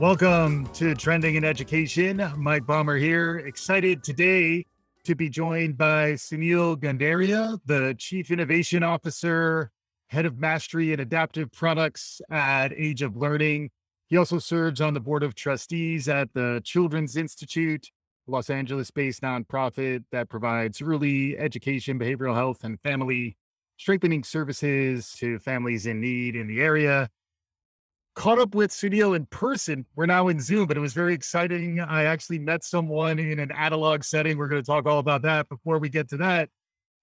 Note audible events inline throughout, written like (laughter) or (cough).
Welcome to Trending in Education. Mike Palmer here. Excited today to be joined by Sunil Gunderia, the Chief Innovation Officer, Head of Mastery and Adaptive Products at Age of Learning. He also serves on the Board of Trustees at the Children's Institute, Los Angeles based nonprofit that provides early education, behavioral health, and family strengthening services to families in need in the area. Caught up with Sunil in person. We're now in Zoom, but it was very exciting. I actually met someone in an analog setting. We're going to talk all about that before we get to that.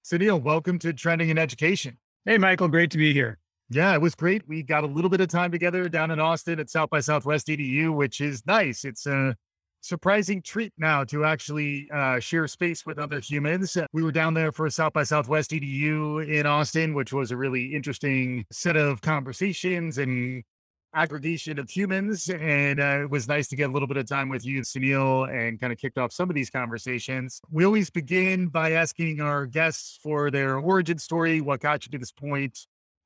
Sunil, welcome to Trending in Education. Hey, Michael, great to be here. Yeah, it was great. We got a little bit of time together down in Austin at South by Southwest EDU, which is nice. It's a surprising treat now to actually uh, share space with other humans. We were down there for South by Southwest EDU in Austin, which was a really interesting set of conversations and aggregation of humans. And uh, it was nice to get a little bit of time with you, and Sunil, and kind of kicked off some of these conversations. We always begin by asking our guests for their origin story, what got you to this point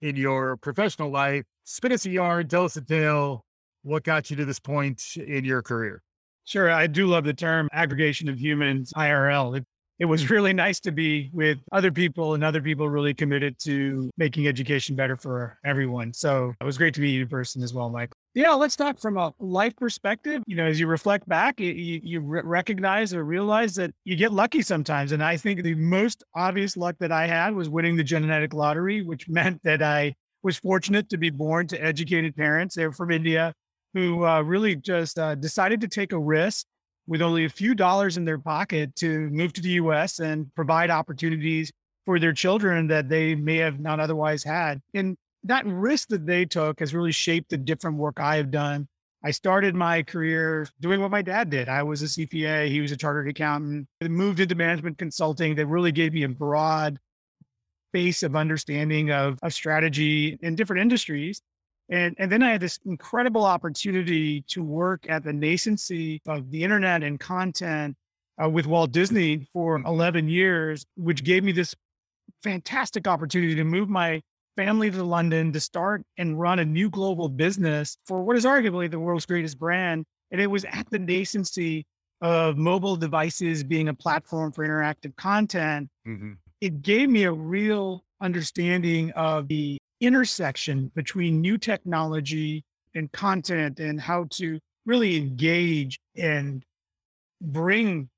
in your professional life. Spin us a yarn, tell us a tale. What got you to this point in your career? Sure. I do love the term aggregation of humans, IRL. It, it was really nice to be with other people and other people really committed to making education better for everyone. So it was great to be in person as well, Mike. Yeah, let's talk from a life perspective. You know, as you reflect back, you, you recognize or realize that you get lucky sometimes. And I think the most obvious luck that I had was winning the genetic lottery, which (laughs) meant that I was fortunate to be born to educated parents. They're from India who uh, really just uh, decided to take a risk with only a few dollars in their pocket to move to the US and provide opportunities for their children that they may have not otherwise had. And that risk that they took has really shaped the different work I have done. I started my career doing what my dad did. I was a CPA, he was a chartered accountant. I moved into management consulting that really gave me a broad base of understanding of, of strategy in different industries. And, and then I had this incredible opportunity to work at the nascency of the internet and content uh, with Walt Disney for 11 years, which gave me this fantastic opportunity to move my family to London to start and run a new global business for what is arguably the world's greatest brand. And it was at the nascency of mobile devices being a platform for interactive content. Mm-hmm. It gave me a real understanding of the intersection between new technology and content and how to really engage and bring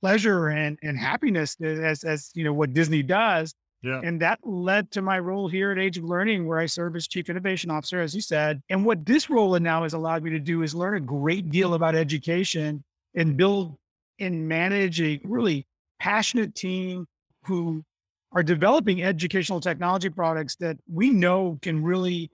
pleasure and, and happiness as, as you know what disney does yeah. And that led to my role here at Age of Learning, where I serve as Chief Innovation Officer, as you said. And what this role now has allowed me to do is learn a great deal about education and build and manage a really passionate team who are developing educational technology products that we know can really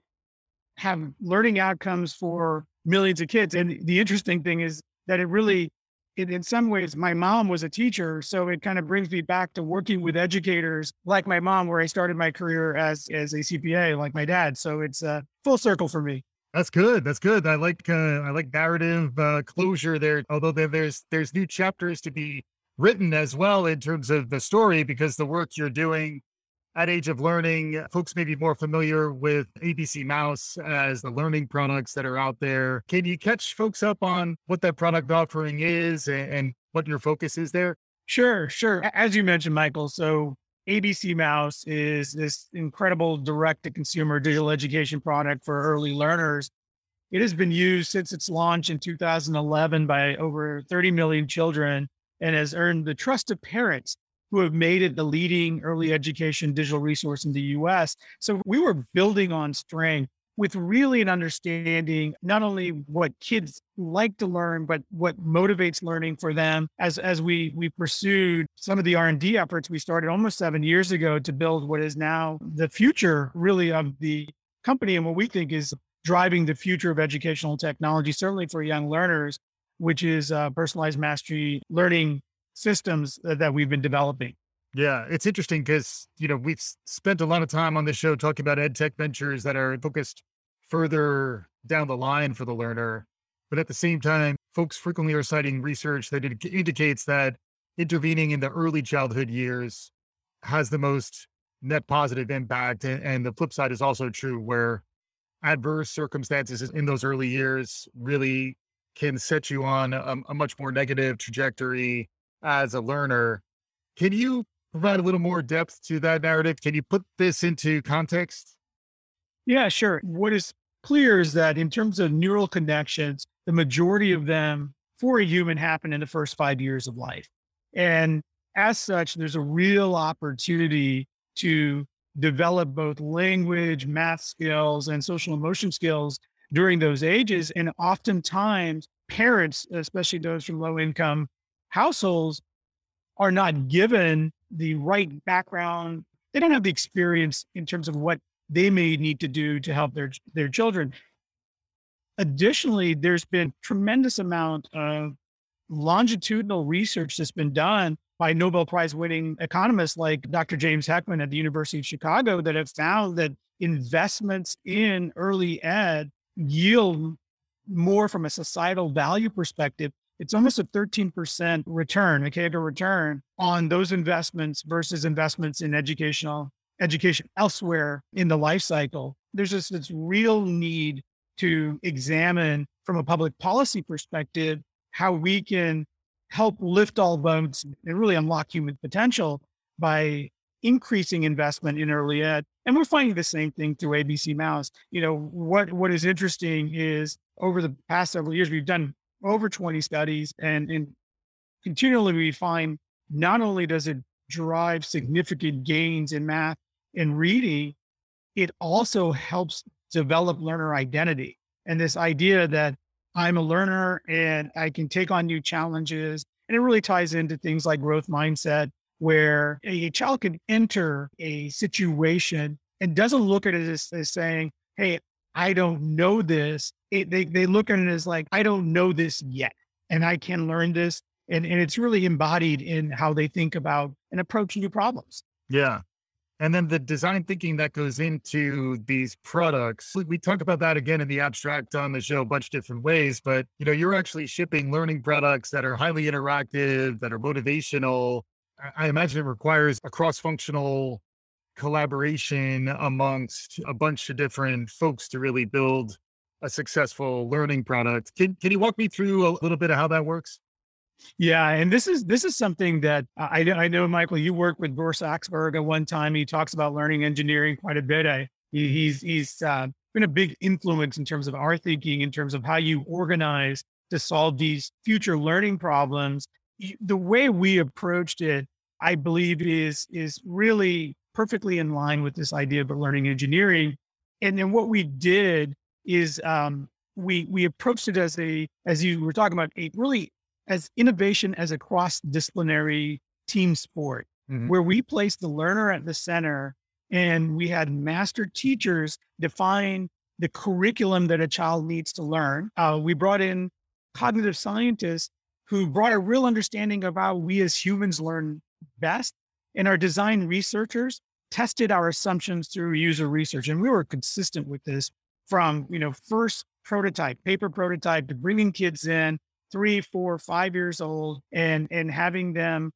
have learning outcomes for millions of kids. And the interesting thing is that it really, it, in some ways, my mom was a teacher. So it kind of brings me back to working with educators like my mom, where I started my career as, as a CPA, like my dad. So it's a full circle for me. That's good. That's good. I like uh, I like narrative uh, closure there. Although there, there's there's new chapters to be written as well in terms of the story because the work you're doing at Age of Learning, folks may be more familiar with ABC Mouse as the learning products that are out there. Can you catch folks up on what that product offering is and, what your focus is there? Sure, sure. As you mentioned, Michael, so ABC Mouse is this incredible direct to consumer digital education product for early learners. It has been used since its launch in 2011 by over 30 million children and has earned the trust of parents who have made it the leading early education digital resource in the US. So we were building on strength with really an understanding not only what kids like to learn but what motivates learning for them as as we we pursued some of the r&d efforts we started almost seven years ago to build what is now the future really of the company and what we think is driving the future of educational technology certainly for young learners which is uh, personalized mastery learning systems that we've been developing. Yeah, it's interesting because you know we've spent a lot of time on this show talking about ed tech ventures that are focused further down the line for the learner, but at the same time, folks frequently are citing research that indicates that intervening in the early childhood years has the most net positive impact, and, and the flip side is also true, where adverse circumstances in those early years really can set you on a, a much more negative trajectory as a learner. Can you provide a little more depth to that narrative? Can you put this into context? Yeah, sure. What is clear is that in terms of neural connections, the majority of them for a human happen in the first five years of life. And as such, there's a real opportunity to develop both language, math skills, and social emotion skills during those ages. And oftentimes, parents, especially those from low income households, are not given the right background. They don't have the experience in terms of what they may need to do to help their their children. Additionally, there's been tremendous amount of longitudinal research that's been done by Nobel Prize winning economists like Dr. James Heckman at the University of Chicago that have found that investments in early ed yield more from a societal value perspective. It's almost a 13% return, a CAGR return on those investments versus investments in educational education elsewhere in the life cycle. There's just this real need to examine from a public policy perspective how we can help lift all boats and really unlock human potential by increasing investment in early ed. And we're finding the same thing through ABC Mouse. You know, what what is interesting is over the past several years, we've done over 20 studies and, and continually we find not only does it drive significant gains in math and reading, it also helps develop learner identity. And this idea that I'm a learner and I can take on new challenges. And it really ties into things like growth mindset, where a child can enter a situation and doesn't look at it as, as saying, Hey, I don't know this. It, they, they look at it as like, I don't know this yet, and I can learn this. And, and it's really embodied in how they think about and approach new problems. Yeah. And then the design thinking that goes into these products. We talk about that again in the abstract on the show a bunch of different ways, but you know, you're actually shipping learning products that are highly interactive, that are motivational. I imagine it requires a cross-functional collaboration amongst a bunch of different folks to really build a successful learning product. Can can you walk me through a little bit of how that works? Yeah, and this is this is something that I I know, Michael. You worked with Bror Saxberg at one time. He talks about learning engineering quite a bit. I, he, he's he's uh, been a big influence in terms of our thinking, in terms of how you organize to solve these future learning problems. The way we approached it, I believe, is is really perfectly in line with this idea of learning engineering. And then what we did is um, we we approached it as a as you were talking about a really as innovation as a cross disciplinary team sport, mm-hmm. where we placed the learner at the center and we had master teachers define the curriculum that a child needs to learn. Uh, we brought in cognitive scientists who brought a real understanding of how we as humans learn best. And our design researchers tested our assumptions through user research. And we were consistent with this from, you know, first prototype, paper prototype to bringing kids in three, four, five years old and and having them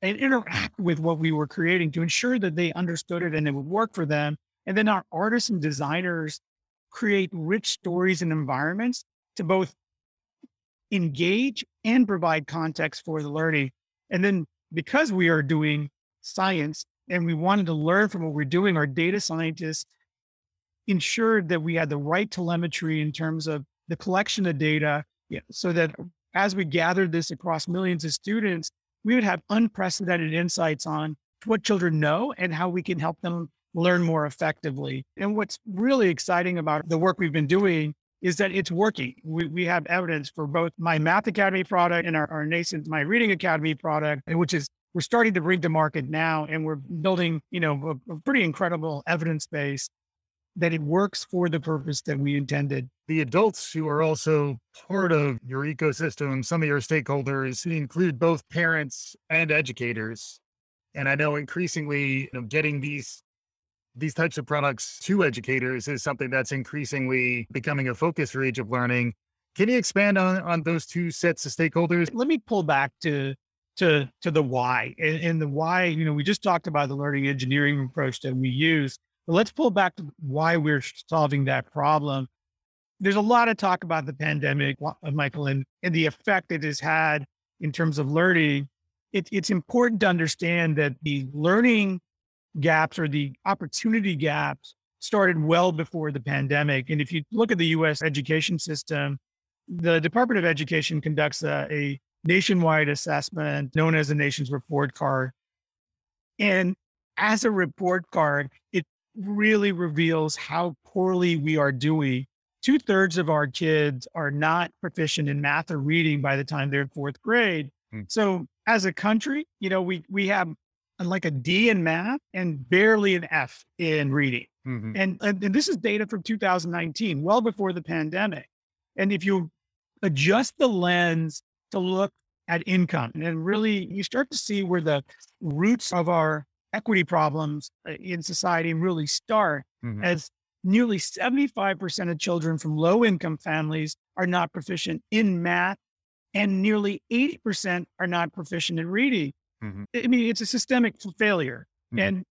and interact with what we were creating to ensure that they understood it and it would work for them. And then our artists and designers create rich stories and environments to both engage and provide context for the learning. And then because we are doing science and we wanted to learn from what we're doing, our data scientists ensured that we had the right telemetry in terms of the collection of data yeah, so that as we gathered this across millions of students, we would have unprecedented insights on what children know and how we can help them learn more effectively. And what's really exciting about the work we've been doing is that it's working. We, we have evidence for both my Math Academy product and our, our nascent My Reading Academy product, which is we're starting to bring to market now, and we're building, you know, a, a pretty incredible evidence base that it works for the purpose that we intended. The adults who are also part of your ecosystem, some of your stakeholders include both parents and educators. And I know increasingly you know, getting these these types of products to educators is something that's increasingly becoming a focus for Age of Learning. Can you expand on, on those two sets of stakeholders? Let me pull back to to to the why. And, and the why, you know, we just talked about the learning engineering approach that we use But let's pull back to why we're solving that problem. There's a lot of talk about the pandemic, uh, Michael, and, and the effect it has had in terms of learning. It, it's important to understand that the learning gaps or the opportunity gaps started well before the pandemic. And if you look at the US education system, the Department of Education conducts a, a nationwide assessment known as the nation's report card. And as a report card, it really reveals how poorly we are doing. Two thirds of our kids are not proficient in math or reading by the time they're in fourth grade. Hmm. So as a country, you know, we we have like a D in math and barely an F in reading. Mm-hmm. And, and this is data from 2019, well before the pandemic. And if you adjust the lens to look at income and really you start to see where the roots of our equity problems uh, in society really start mm-hmm. as nearly 75% of children from low income families are not proficient in math and nearly 80% are not proficient in reading. Mm-hmm. I mean, it's a systemic failure. Mm-hmm. And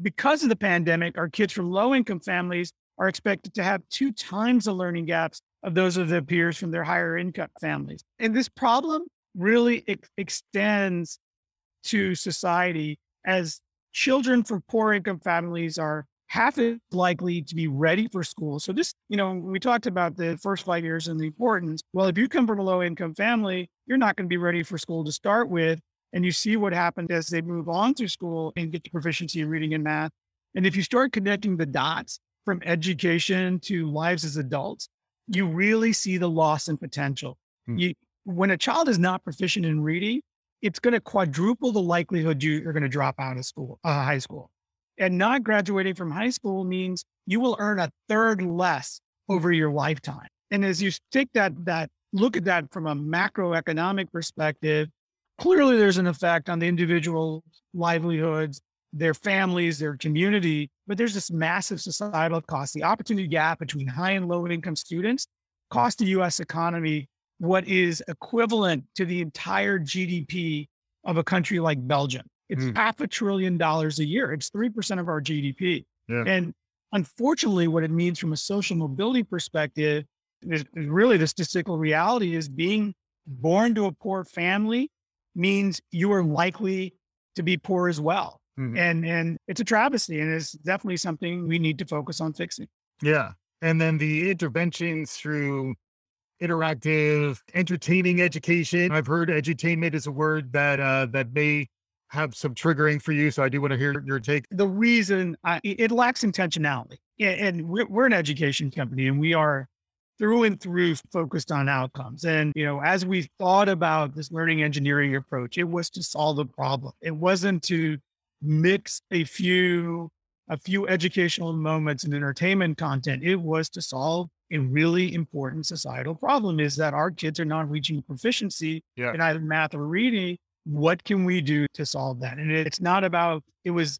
because of the pandemic, our kids from low income families are expected to have two times the learning gaps of those of their peers from their higher income families. And this problem really ex- extends to society as children from poor income families are half as likely to be ready for school. So this, you know, we talked about the first five years and the importance. Well, if you come from a low income family, you're not going to be ready for school to start with. And you see what happened as they move on through school and get to proficiency in reading and math. And if you start connecting the dots from education to lives as adults, you really see the loss in potential. Hmm. You, when a child is not proficient in reading, it's going to quadruple the likelihood you, are going to drop out of school, uh, high school. And not graduating from high school means you will earn a third less over your lifetime. And as you take that that look at that from a macroeconomic perspective, clearly there's an effect on the individual livelihoods, their families, their community, but there's this massive societal cost. The opportunity gap between high and low income students cost the US economy what is equivalent to the entire GDP of a country like Belgium. It's mm. half a trillion dollars a year. It's 3% of our GDP. Yeah. And unfortunately, what it means from a social mobility perspective is, is really the statistical reality is being born to a poor family means you are likely to be poor as well. Mm-hmm. And and it's a travesty and it's definitely something we need to focus on fixing. Yeah. And then the interventions through interactive, entertaining education. I've heard edutainment is a word that uh, that may have some triggering for you. So I do want to hear your take. The reason I, it lacks intentionality, and we're, we're an education company, and we are through and through focused on outcomes. And, you know, as we thought about this learning engineering approach, it was to solve a problem. It wasn't to mix a few a few educational moments and entertainment content. It was to solve a really important societal problem is that our kids are not reaching proficiency yeah. in either math or reading. What can we do to solve that? And it's not about it was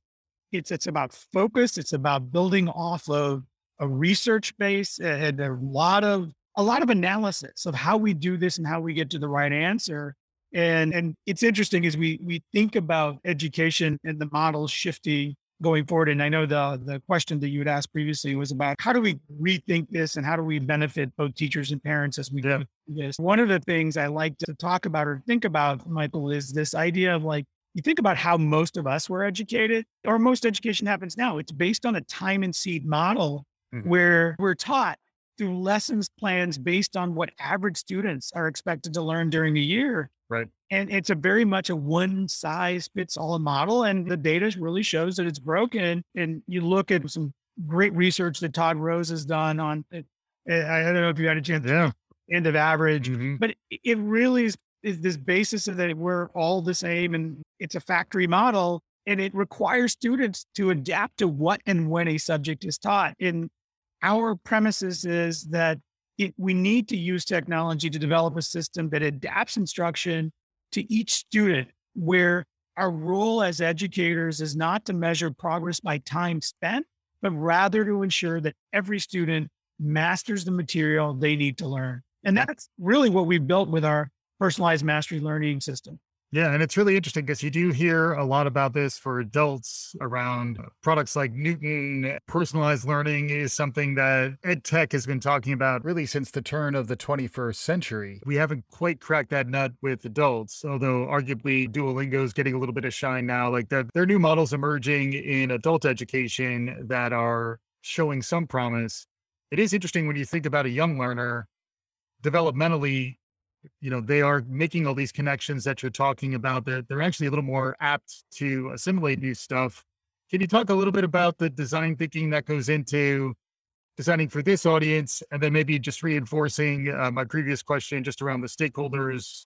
it's it's about focus. It's about building off of a research base and a lot of a lot of analysis of how we do this and how we get to the right answer. And and it's interesting as we we think about education and the models shifting going forward. And I know the the question that you had asked previously was about how do we rethink this and how do we benefit both teachers and parents as we yeah. do this. One of the things I like to talk about or think about, Michael, is this idea of like you think about how most of us were educated, or most education happens now. It's based on a time and seat model mm-hmm. where we're taught through lessons plans based on what average students are expected to learn during the year. Right. And it's a very much a one size fits all model. And the data really shows that it's broken. And you look at some great research that Todd Rose has done on it. I don't know if you had a chance yeah. end of average, mm-hmm. but it really is, is this basis of that we're all the same and it's a factory model and it requires students to adapt to what and when a subject is taught. And our premises is that it, we need to use technology to develop a system that adapts instruction to each student, where our role as educators is not to measure progress by time spent, but rather to ensure that every student masters the material they need to learn. And that's really what we've built with our personalized mastery learning system. Yeah, and it's really interesting because you do hear a lot about this for adults around products like Knewton. Personalized learning is something that ed tech has been talking about really since the turn of the 21st century. We haven't quite cracked that nut with adults, although arguably Duolingo is getting a little bit of shine now. Like there, there are new models emerging in adult education that are showing some promise. It is interesting when you think about a young learner developmentally you know they are making all these connections that you're talking about they're, they're actually a little more apt to assimilate new stuff. Can you talk a little bit about the design thinking that goes into designing for this audience and then maybe just reinforcing uh, my previous question just around the stakeholders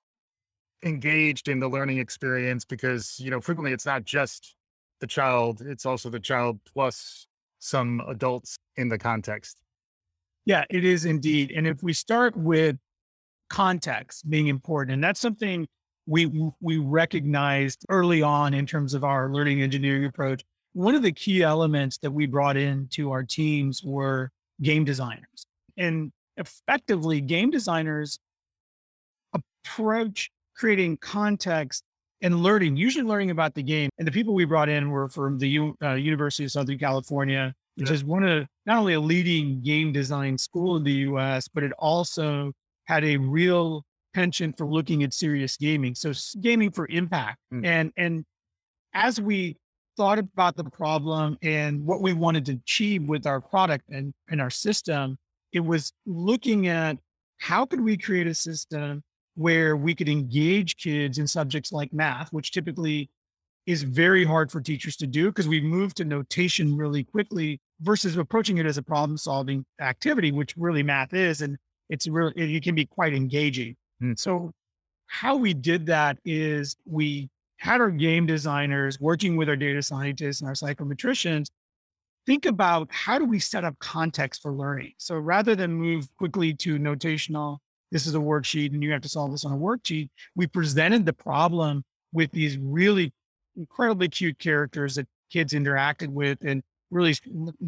engaged in the learning experience? Because you know frequently it's not just the child it's also the child plus some adults in the context. Yeah it is indeed and if we start with context being important. And that's something we we recognized early on in terms of our learning engineering approach. One of the key elements that we brought into our teams were game designers. And effectively, game designers approach creating context and learning, usually learning about the game. And the people we brought in were from the U, uh, University of Southern California, which yeah. is one of not only a leading game design school in the US, but it also had a real penchant for looking at serious gaming. So gaming for impact. Mm. And and as we thought about the problem and what we wanted to achieve with our product and, and our system, it was looking at how could we create a system where we could engage kids in subjects like math, which typically is very hard for teachers to do because we moved to notation really quickly versus approaching it as a problem solving activity, which really math is. And it's really it can be quite engaging. Mm. So how we did that is we had our game designers working with our data scientists and our psychometricians think about how do we set up context for learning. So rather than move quickly to notational, this is a worksheet and you have to solve this on a worksheet, we presented the problem with these really incredibly cute characters that kids interacted with and really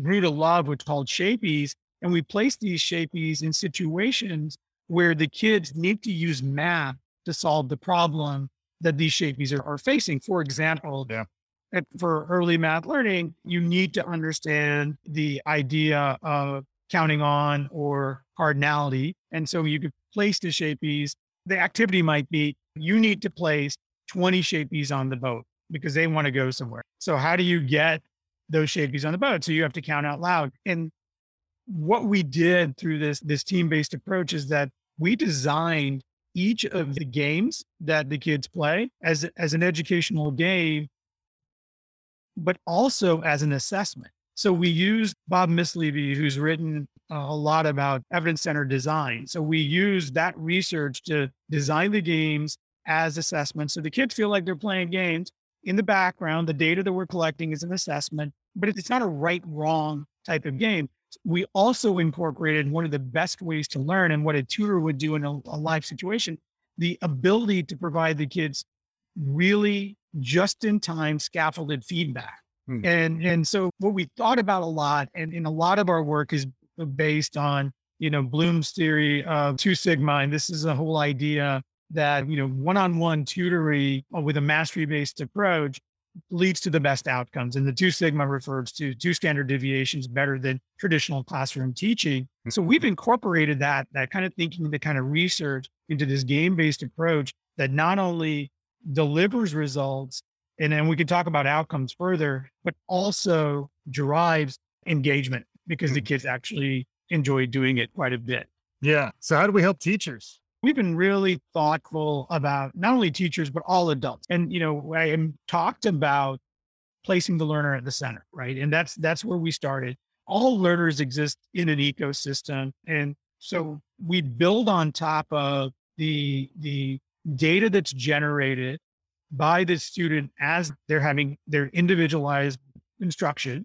grew to love, which called Shapies. And we place these shapies in situations where the kids need to use math to solve the problem that these shapies are, are facing. For example, yeah. at, for early math learning, you need to understand the idea of counting on or cardinality. And so you could place the shapies. The activity might be you need to place 20 shapies on the boat because they want to go somewhere. So how do you get those shapies on the boat? So you have to count out loud. And what we did through this this team-based approach is that we designed each of the games that the kids play as as an educational game but also as an assessment. So we used bob mislevy who's written a lot about evidence-centered design. So we used that research to design the games as assessments so the kids feel like they're playing games in the background the data that we're collecting is an assessment but it's not a right wrong type of game we also incorporated one of the best ways to learn and what a tutor would do in a, a live situation the ability to provide the kids really just in time scaffolded feedback. Hmm. And and so what we thought about a lot and in a lot of our work is based on, you know, Bloom's theory of two sigma. And this is a whole idea that, you know, one-on-one tutoring with a mastery-based approach leads to the best outcomes. And the two sigma refers to two standard deviations better than traditional classroom teaching. So we've incorporated that, that kind of thinking, the kind of research into this game-based approach that not only delivers results, and then we can talk about outcomes further, but also drives engagement because the mm. kids actually enjoy doing it quite a bit. Yeah. So how do we help teachers? We've been really thoughtful about not only teachers, but all adults. And, you know, I am talked about placing the learner at the center, right? And that's, that's where we started. All learners exist in an ecosystem. And so we build on top of the, the data that's generated by the student as they're having their individualized instruction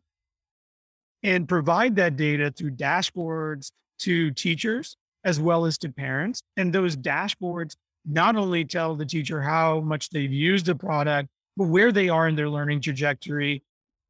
and provide that data through dashboards to teachers as well as to parents. And those dashboards not only tell the teacher how much they've used the product, but where they are in their learning trajectory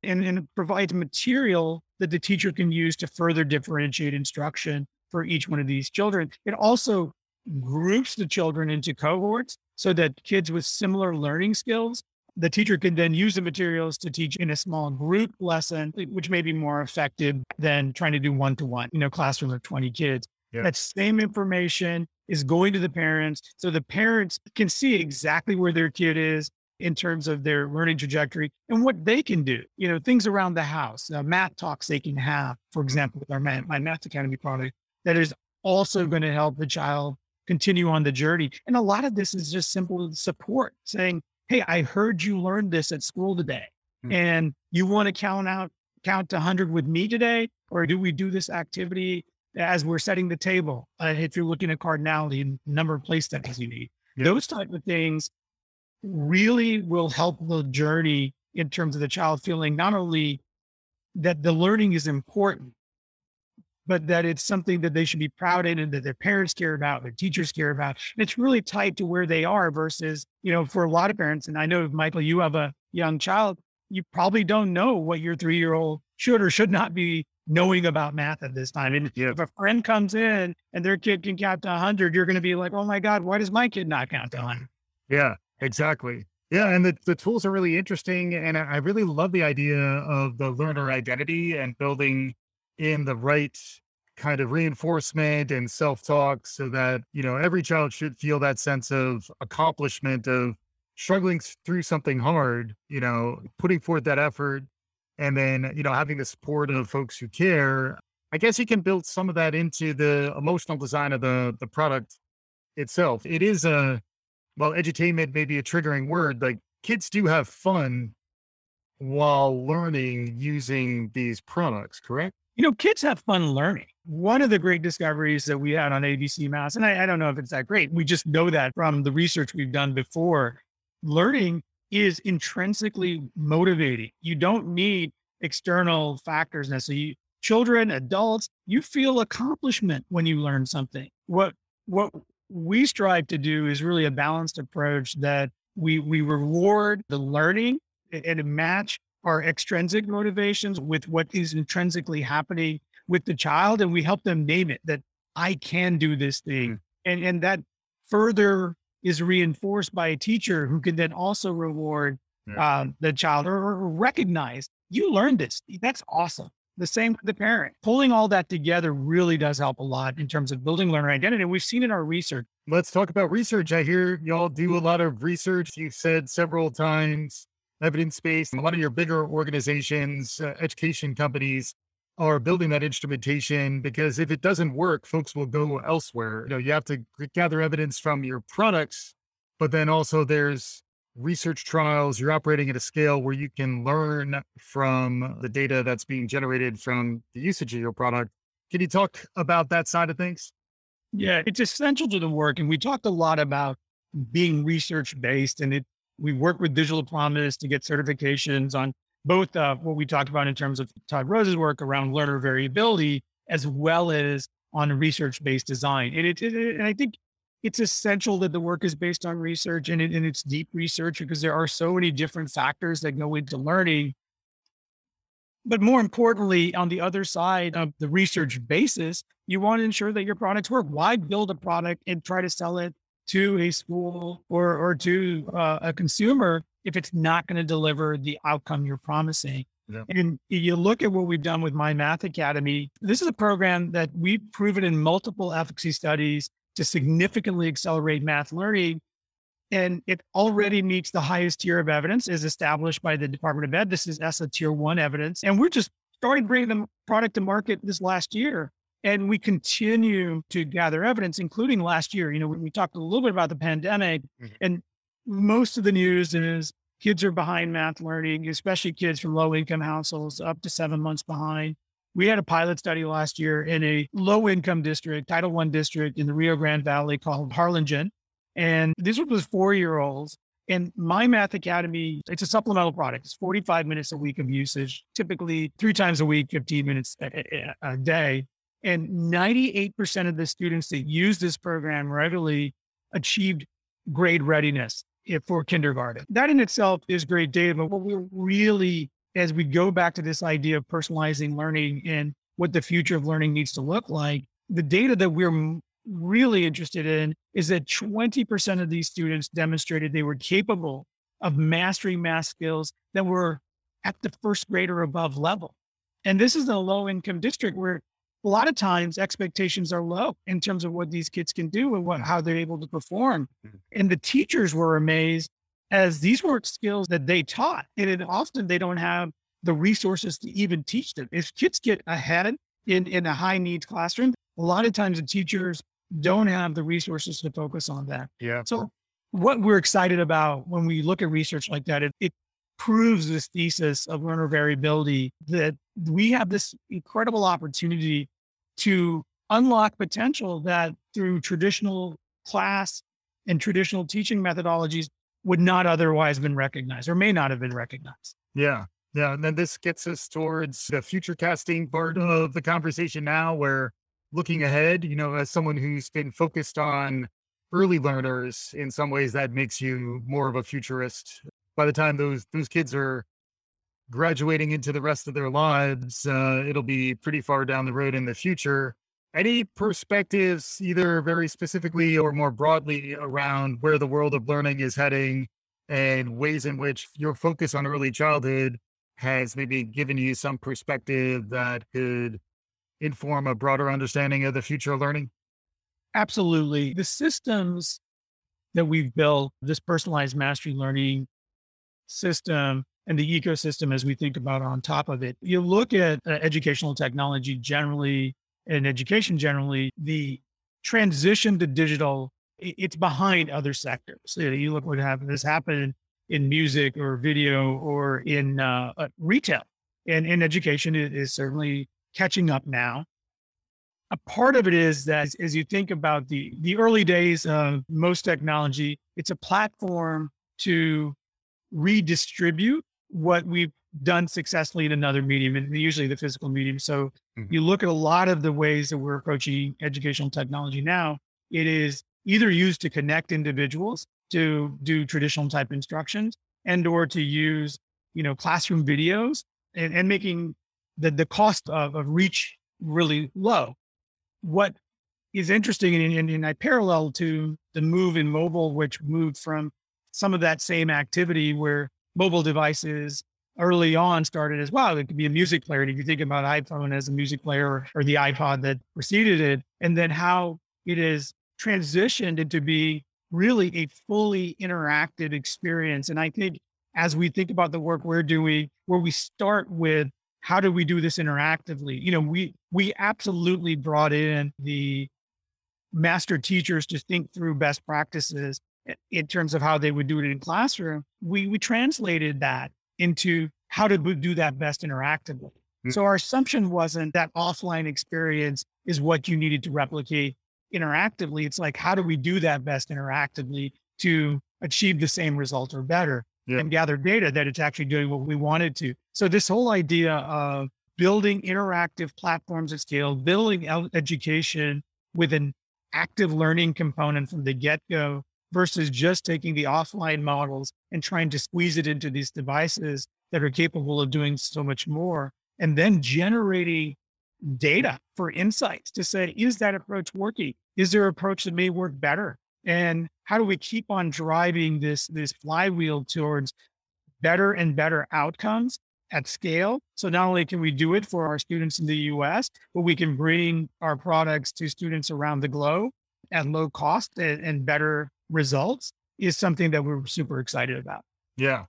and, and it provides material that the teacher can use to further differentiate instruction for each one of these children. It also groups the children into cohorts so that kids with similar learning skills, the teacher can then use the materials to teach in a small group lesson, which may be more effective than trying to do one to one, you know, classroom of 20 kids. Yeah. That same information is going to the parents so the parents can see exactly where their kid is in terms of their learning trajectory and what they can do. You know, things around the house, uh, math talks they can have, for example, with our math, my Math Academy product, that is also going to help the child continue on the journey. And a lot of this is just simple support saying, Hey, I heard you learned this at school today mm-hmm. and you want to count out, count to 100 with me today? Or do we do this activity as we're setting the table? Uh, if you're looking at cardinality and number of place studies you need, yeah. those type of things really will help the journey in terms of the child feeling not only that the learning is important, but that it's something that they should be proud in and that their parents care about, their teachers care about. And it's really tied to where they are versus, you know, for a lot of parents, and I know, Michael, you have a young child, you probably don't know what your three year old should or should not be knowing about math at this time. And if a friend comes in and their kid can count to 100, you're going to be like, oh my God, why does my kid not count to 100? Yeah. Exactly. Yeah, and the, the tools are really interesting. And I really love the idea of the learner identity and building in the right kind of reinforcement and self-talk so that, you know, every child should feel that sense of accomplishment of struggling through something hard, you know, putting forth that effort and then, you know, having the support of folks who care. I guess you can build some of that into the emotional design of the the product itself. It is a well, edutainment may be a triggering word, like kids do have fun while learning using these products, correct? You know, kids have fun learning. One of the great discoveries that we had on ABC Math, and I, I don't know if it's that great, we just know that from the research we've done before, learning is intrinsically motivating. You don't need external factors necessarily. Children, adults, you feel accomplishment when you learn something. What what we strive to do is really a balanced approach that we we reward the learning and match our extrinsic motivations with what is intrinsically happening with the child and we help them name it that I can do this thing. Mm. And and that further is reinforced by a teacher who can then also reward yeah. um, the child or, or recognize you learned this. That's awesome. The same with the parent. Pulling all that together really does help a lot in terms of building learner identity. And we've seen in our research. Let's talk about research. I hear y'all do a lot of research. You've said several times evidence based. A lot of your bigger organizations, uh, education companies are building that instrumentation because if it doesn't work, folks will go elsewhere. You know, you have to gather evidence from your products, but then also there's research trials, you're operating at a scale where you can learn from the data that's being generated from the usage of your product. Can you talk about that side of things? Yeah, it's essential to the work. And we talked a lot about being research based and it, we work with Digital Promise to get certifications on both uh, what we talked about in terms of Todd Rose's work around learner variability, as well as on research based design. And, it, it, and I think it's essential that the work is based on research and, and it's deep research because there are so many different factors that go into learning. But more importantly, on the other side of the research basis, you want to ensure that your products work. Why build a product and try to sell it to a school or, or to uh, a consumer if it's not going to deliver the outcome you're promising? Yeah. And you look at what we've done with My Math Academy. This is a program that we've proven in multiple efficacy studies to significantly accelerate math learning. And it already meets the highest tier of evidence as established by the Department of Ed. This is ESSA tier one evidence. And we're just starting bringing the product to market this last year. And we continue to gather evidence, including last year. You know, when we talked a little bit about the pandemic, mm-hmm. and most of the news is kids are behind math learning, especially kids from low income households, up to seven months behind. We had a pilot study last year in a low income district, Title One district in the Rio Grande Valley called Harlingen. And this was four year olds. And My Math Academy, it's a supplemental product. It's 45 minutes a week of usage, typically three times a week, 15 minutes a, a day. And 98% of the students that use this program regularly achieved grade readiness for kindergarten. That in itself is great data. But what we're really as we go back to this idea of personalizing learning and what the future of learning needs to look like, the data that we're really interested in is that 20% of these students demonstrated they were capable of mastering math skills that were at the first grade or above level. And this is a low income district where a lot of times expectations are low in terms of what these kids can do and what, how they're able to perform. Mm. And the teachers were amazed as these were skills that they taught. And it, often they don't have the resources to even teach them. If kids get ahead in, in a high needs classroom, a lot of times the teachers don't have the resources to focus on that. Yeah. So what we're excited about when we look at research like that, it, it proves this thesis of learner variability that we have this incredible opportunity to unlock potential that through traditional class and traditional teaching methodologies would not otherwise been recognized or may not have been recognized. Yeah. Yeah. And then this gets us towards the future casting part of the conversation now, where looking ahead, you know, as someone who's been focused on early learners, in some ways that makes you more of a futurist. By the time those those kids are graduating into the rest of their lives, uh, it'll be pretty far down the road in the future. Any perspectives, either very specifically or more broadly, around where the world of learning is heading and ways in which your focus on early childhood has maybe given you some perspective that could inform a broader understanding of the future of learning? Absolutely. The systems that we've built, this personalized mastery learning system, and the ecosystem as we think about on top of it. You look at uh, educational technology generally and education generally, the transition to digital, it's behind other sectors. You look what happened, has happened in music or video or in uh, uh, retail. And in education it is certainly catching up now. A part of it is that as you think about the, the early days of most technology, it's a platform to redistribute what we've done successfully in another medium, and usually the physical medium. So mm-hmm. you look at a lot of the ways that we're approaching educational technology now, it is either used to connect individuals to do traditional type instructions and or to use, you know, classroom videos and, and making the, the cost of, of reach really low. What is interesting and, and, and I parallel to the move in mobile, which moved from some of that same activity where mobile devices early on started as well. It could be a music player. If you think about iPhone as a music player or, or the iPod that preceded it, and then how it is transitioned into be really a fully interactive experience. And I think as we think about the work we're doing, where we start with how do we do this interactively? You know, we we absolutely brought in the master teachers to think through best practices in terms of how they would do it in classroom, we we translated that into how to do that best interactively. Mm-hmm. So our assumption wasn't that offline experience is what you needed to replicate interactively. It's like how do we do that best interactively to achieve the same result or better yeah. and gather data that it's actually doing what we wanted to. So this whole idea of building interactive platforms at scale, building education with an active learning component from the get-go versus just taking the offline models and trying to squeeze it into these devices that are capable of doing so much more and then generating data for insights to say is that approach working? Is there an approach that may work better? And how do we keep on driving this this flywheel towards better and better outcomes at scale? So not only can we do it for our students in the us but we can bring our products to students around the globe at low cost and, and better results is something that we're super excited about. Yeah.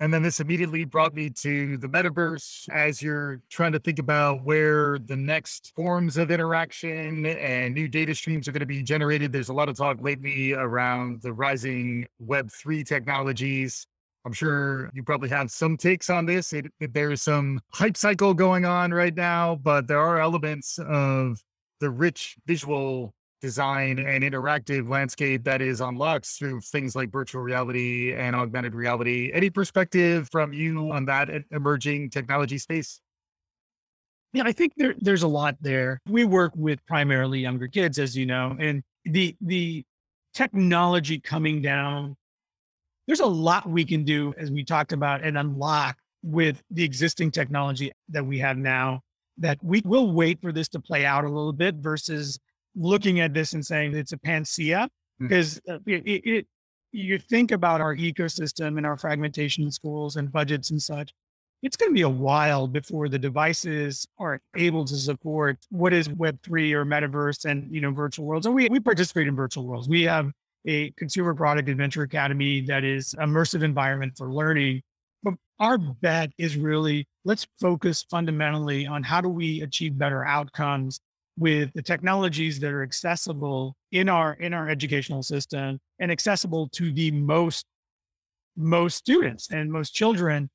And then this immediately brought me to the metaverse as you're trying to think about where the next forms of interaction and new data streams are going to be generated. There's a lot of talk lately around the rising Web3 technologies. I'm sure you probably have some takes on this. It, it, there's some hype cycle going on right now, but there are elements of the rich visual design and interactive landscape that is unlocked through things like virtual reality and augmented reality. Any perspective from you on that emerging technology space? Yeah, I think there, there's a lot there. We work with primarily younger kids, as you know, and the the technology coming down. There's a lot we can do, as we talked about, and unlock with the existing technology that we have now. That we will wait for this to play out a little bit versus looking at this and saying it's a panacea because uh, it, it, you think about our ecosystem and our fragmentation in schools and budgets and such. It's going to be a while before the devices are able to support what is Web3 or metaverse and, you know, virtual worlds. And we, we participate in virtual worlds. We have a consumer product adventure academy that is immersive environment for learning. But our bet is really let's focus fundamentally on how do we achieve better outcomes with the technologies that are accessible in our in our educational system and accessible to the most most students and most children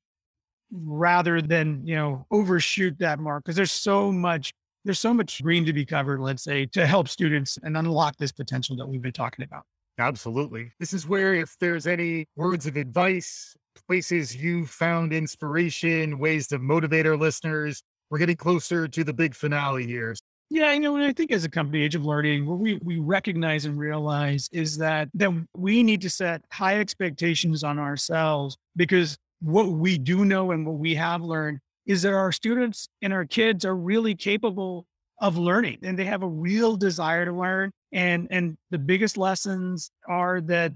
rather than you know overshoot that mark because there's so much there's so much green to be covered let's say to help students and unlock this potential that we've been talking about Absolutely. This is where, if there's any words of advice, places you found inspiration, ways to motivate our listeners, we're getting closer to the big finale here. Yeah, you know, I think as a company, Age of Learning, what we, we recognize and realize is that that we need to set high expectations on ourselves because what we do know and what we have learned is that our students and our kids are really capable of learning and they have a real desire to learn. And and the biggest lessons are that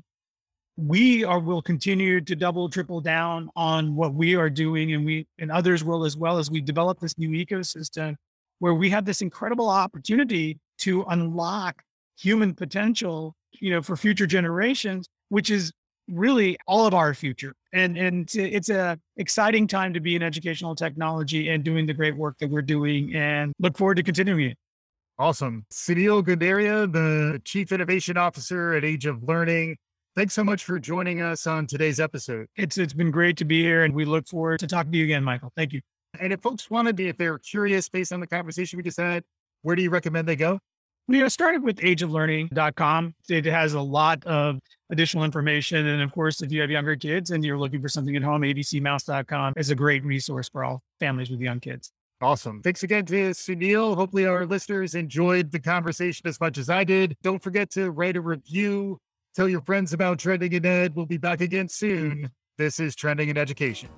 we are will continue to double triple down on what we are doing and we and others will as well as we develop this new ecosystem where we have this incredible opportunity to unlock human potential you know for future generations which is really all of our future and and it's a exciting time to be in educational technology and doing the great work that we're doing and look forward to continuing it Awesome. Sunil Gunderia, the Chief Innovation Officer at Age of Learning. Thanks so much for joining us on today's episode. It's it's been great to be here and we look forward to talking to you again, Michael. Thank you. And if folks wanted to, if they're curious based on the conversation we just had, where do you recommend they go? We uh, started with ageoflearning.com. It has a lot of additional information. And of course, if you have younger kids and you're looking for something at home, abcmouse.com is a great resource for all families with young kids. Awesome. Thanks again to Sunil. Hopefully, our listeners enjoyed the conversation as much as I did. Don't forget to write a review. Tell your friends about Trending in Ed. We'll be back again soon. This is Trending in Education.